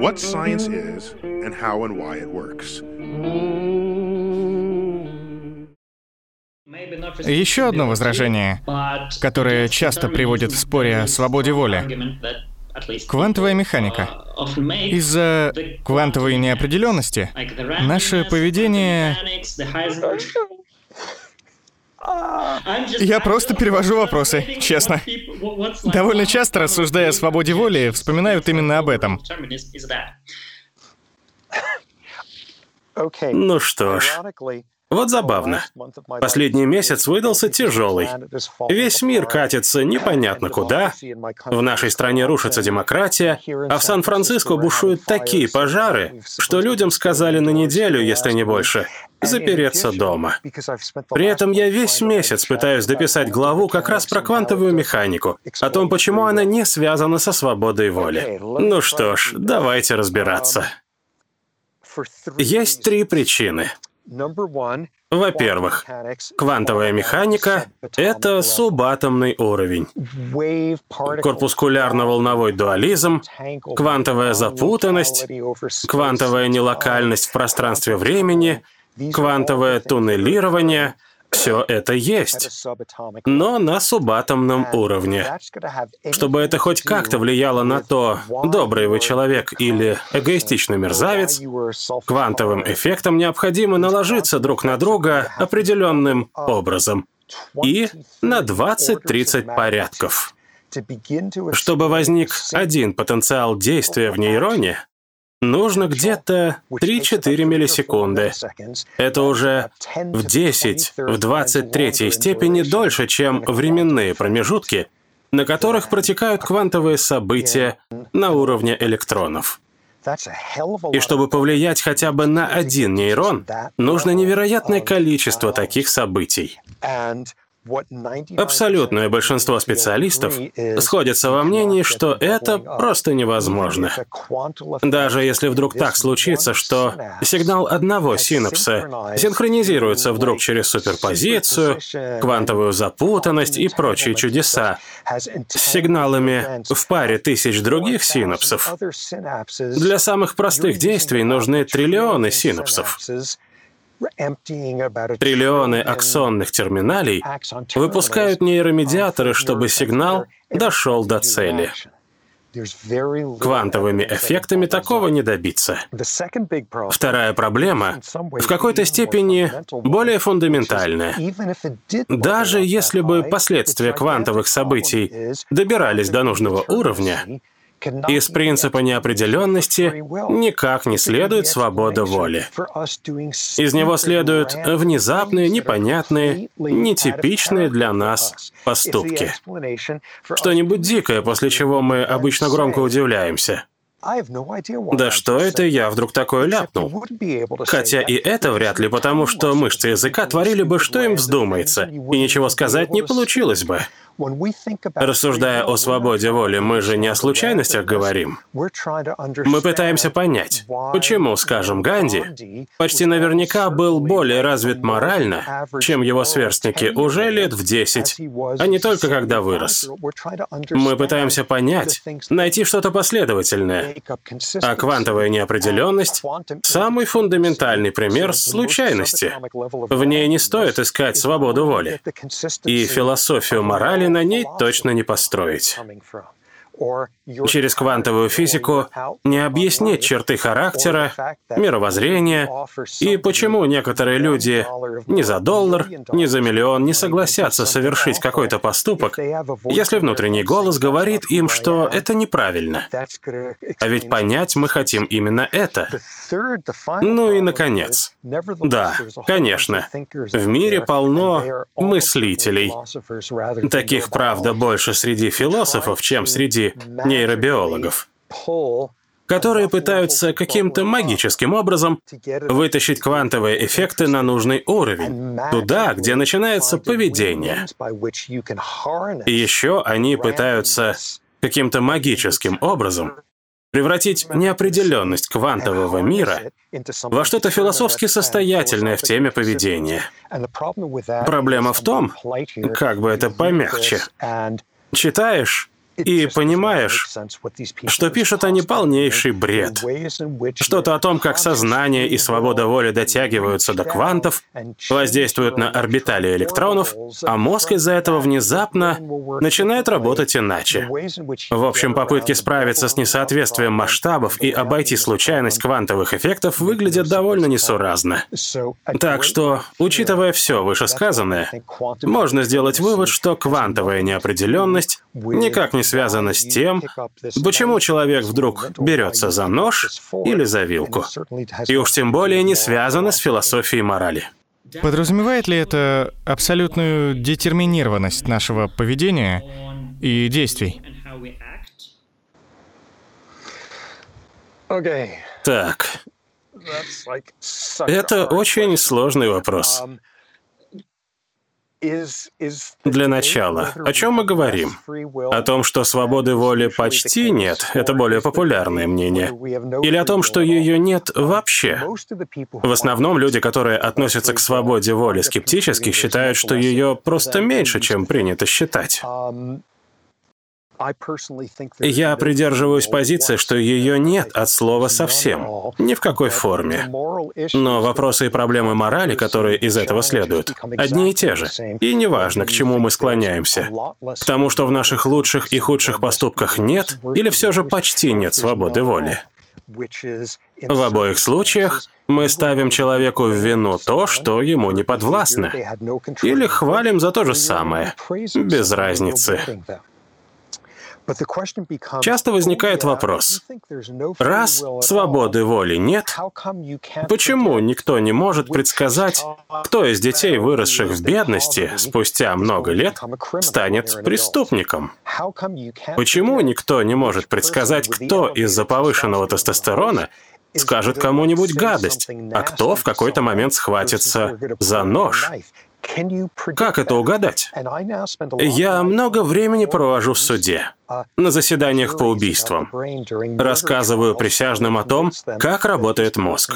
what science is and how and why it works. Еще одно возражение, которое часто приводит в споре о свободе воли. Квантовая механика. Из-за квантовой неопределенности наше поведение... Я просто перевожу вопросы, честно. Довольно часто, рассуждая о свободе воли, вспоминают именно об этом. Ну что ж, вот забавно. Последний месяц выдался тяжелый. Весь мир катится непонятно куда. В нашей стране рушится демократия, а в Сан-Франциско бушуют такие пожары, что людям сказали на неделю, если не больше, запереться дома. При этом я весь месяц пытаюсь дописать главу как раз про квантовую механику, о том, почему она не связана со свободой воли. Ну что ж, давайте разбираться. Есть три причины. Во-первых, квантовая механика — это субатомный уровень. Корпускулярно-волновой дуализм, квантовая запутанность, квантовая нелокальность в пространстве времени, квантовое туннелирование — все это есть, но на субатомном уровне. Чтобы это хоть как-то влияло на то, добрый вы человек или эгоистичный мерзавец, квантовым эффектам необходимо наложиться друг на друга определенным образом и на 20-30 порядков. Чтобы возник один потенциал действия в нейроне, нужно где-то 3-4 миллисекунды. Это уже в 10, в 23 степени дольше, чем временные промежутки, на которых протекают квантовые события на уровне электронов. И чтобы повлиять хотя бы на один нейрон, нужно невероятное количество таких событий. Абсолютное большинство специалистов сходятся во мнении, что это просто невозможно. Даже если вдруг так случится, что сигнал одного синапса синхронизируется вдруг через суперпозицию, квантовую запутанность и прочие чудеса с сигналами в паре тысяч других синапсов, для самых простых действий нужны триллионы синапсов. Триллионы аксонных терминалей выпускают нейромедиаторы, чтобы сигнал дошел до цели. Квантовыми эффектами такого не добиться. Вторая проблема в какой-то степени более фундаментальная. Даже если бы последствия квантовых событий добирались до нужного уровня, из принципа неопределенности никак не следует свобода воли. Из него следуют внезапные, непонятные, нетипичные для нас поступки. Что-нибудь дикое, после чего мы обычно громко удивляемся. Да что это я вдруг такое ляпнул? Хотя и это вряд ли, потому что мышцы языка творили бы, что им вздумается, и ничего сказать не получилось бы. Рассуждая о свободе воли, мы же не о случайностях говорим. Мы пытаемся понять, почему, скажем, Ганди почти наверняка был более развит морально, чем его сверстники уже лет в 10, а не только когда вырос. Мы пытаемся понять, найти что-то последовательное. А квантовая неопределенность — самый фундаментальный пример случайности. В ней не стоит искать свободу воли. И философию морали на ней точно не построить. Через квантовую физику не объяснить черты характера, мировоззрения и почему некоторые люди ни за доллар, ни за миллион не согласятся совершить какой-то поступок, если внутренний голос говорит им, что это неправильно. А ведь понять мы хотим именно это. Ну и, наконец, да, конечно, в мире полно мыслителей. Таких, правда, больше среди философов, чем среди нейробиологов, которые пытаются каким-то магическим образом вытащить квантовые эффекты на нужный уровень, туда, где начинается поведение. И еще они пытаются каким-то магическим образом превратить неопределенность квантового мира во что-то философски состоятельное в теме поведения. Проблема в том, как бы это помягче, читаешь и понимаешь, что пишут они полнейший бред. Что-то о том, как сознание и свобода воли дотягиваются до квантов, воздействуют на орбитали электронов, а мозг из-за этого внезапно начинает работать иначе. В общем, попытки справиться с несоответствием масштабов и обойти случайность квантовых эффектов выглядят довольно несуразно. Так что, учитывая все вышесказанное, можно сделать вывод, что квантовая неопределенность никак не связана с тем, почему человек вдруг берется за нож или за вилку. И уж тем более не связана с философией морали. Подразумевает ли это абсолютную детерминированность нашего поведения и действий? Так. Это очень сложный вопрос. Для начала, о чем мы говорим? О том, что свободы воли почти нет, это более популярное мнение. Или о том, что ее нет вообще? В основном люди, которые относятся к свободе воли скептически, считают, что ее просто меньше, чем принято считать. Я придерживаюсь позиции, что ее нет от слова совсем, ни в какой форме. Но вопросы и проблемы морали, которые из этого следуют, одни и те же. И неважно, к чему мы склоняемся. К тому, что в наших лучших и худших поступках нет, или все же почти нет свободы воли. В обоих случаях мы ставим человеку в вину то, что ему не подвластно, или хвалим за то же самое, без разницы. Часто возникает вопрос, раз свободы воли нет, почему никто не может предсказать, кто из детей, выросших в бедности, спустя много лет, станет преступником? Почему никто не может предсказать, кто из-за повышенного тестостерона скажет кому-нибудь гадость, а кто в какой-то момент схватится за нож? Как это угадать? Я много времени провожу в суде, на заседаниях по убийствам. Рассказываю присяжным о том, как работает мозг.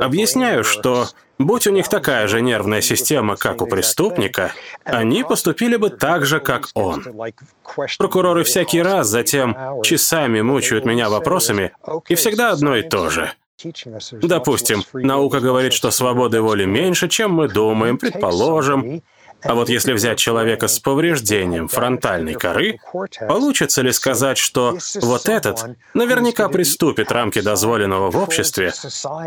Объясняю, что, будь у них такая же нервная система, как у преступника, они поступили бы так же, как он. Прокуроры всякий раз затем часами мучают меня вопросами, и всегда одно и то же. Допустим, наука говорит, что свободы воли меньше, чем мы думаем, предположим, а вот если взять человека с повреждением фронтальной коры, получится ли сказать, что вот этот наверняка приступит рамки дозволенного в обществе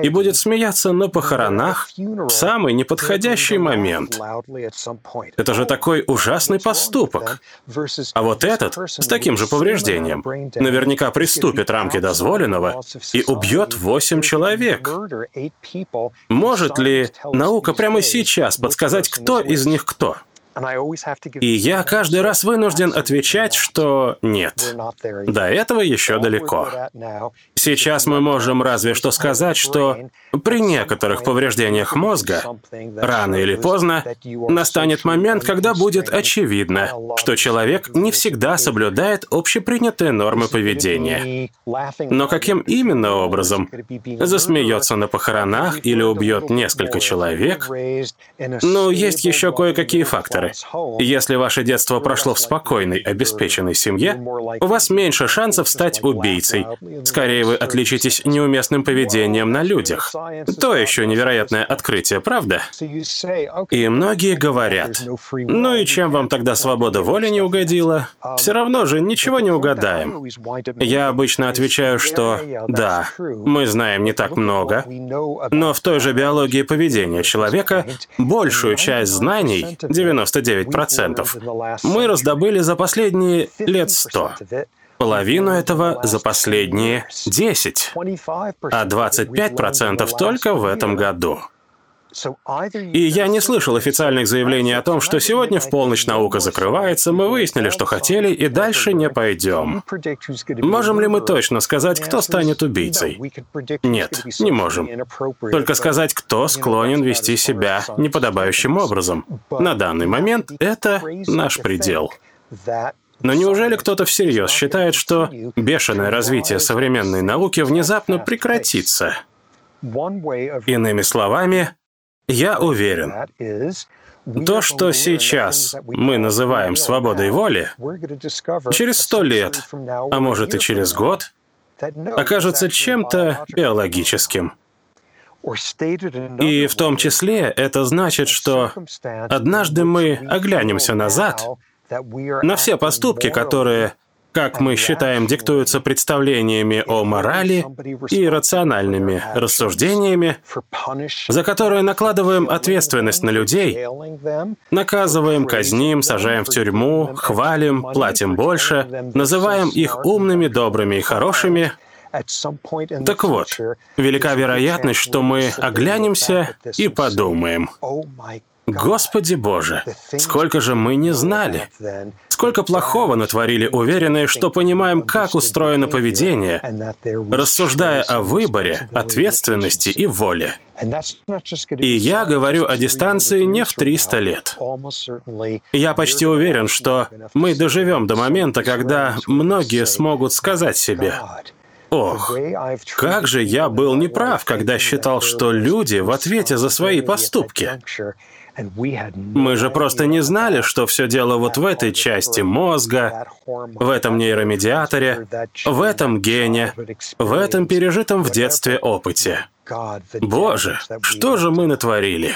и будет смеяться на похоронах в самый неподходящий момент? Это же такой ужасный поступок. А вот этот, с таким же повреждением, наверняка приступит рамки дозволенного и убьет восемь человек. Может ли наука прямо сейчас подсказать, кто из них кто. И я каждый раз вынужден отвечать, что нет. До этого еще далеко. Сейчас мы можем разве что сказать, что при некоторых повреждениях мозга, рано или поздно, настанет момент, когда будет очевидно, что человек не всегда соблюдает общепринятые нормы поведения. Но каким именно образом? Засмеется на похоронах или убьет несколько человек? Ну, есть еще кое-какие факторы факторы. Если ваше детство прошло в спокойной, обеспеченной семье, у вас меньше шансов стать убийцей. Скорее вы отличитесь неуместным поведением на людях. То еще невероятное открытие, правда? И многие говорят, ну и чем вам тогда свобода воли не угодила? Все равно же ничего не угадаем. Я обычно отвечаю, что да, мы знаем не так много, но в той же биологии поведения человека большую часть знаний, 90 99%, мы раздобыли за последние лет 100. Половину этого за последние 10, а 25% только в этом году. И я не слышал официальных заявлений о том, что сегодня в полночь наука закрывается, мы выяснили, что хотели, и дальше не пойдем. Можем ли мы точно сказать, кто станет убийцей? Нет, не можем. Только сказать, кто склонен вести себя неподобающим образом. На данный момент это наш предел. Но неужели кто-то всерьез считает, что бешеное развитие современной науки внезапно прекратится? Иными словами, я уверен, То, что сейчас мы называем свободой воли, через сто лет, а может и через год, окажется чем-то биологическим. И в том числе это значит, что однажды мы оглянемся назад на все поступки, которые как мы считаем, диктуются представлениями о морали и рациональными рассуждениями, за которые накладываем ответственность на людей, наказываем, казним, сажаем в тюрьму, хвалим, платим больше, называем их умными, добрыми и хорошими. Так вот, велика вероятность, что мы оглянемся и подумаем, Господи Боже, сколько же мы не знали! Сколько плохого натворили уверенные, что понимаем, как устроено поведение, рассуждая о выборе, ответственности и воле. И я говорю о дистанции не в 300 лет. Я почти уверен, что мы доживем до момента, когда многие смогут сказать себе, Ох, как же я был неправ, когда считал, что люди в ответе за свои поступки. Мы же просто не знали, что все дело вот в этой части мозга, в этом нейромедиаторе, в этом гене, в этом пережитом в детстве опыте. Боже, что же мы натворили?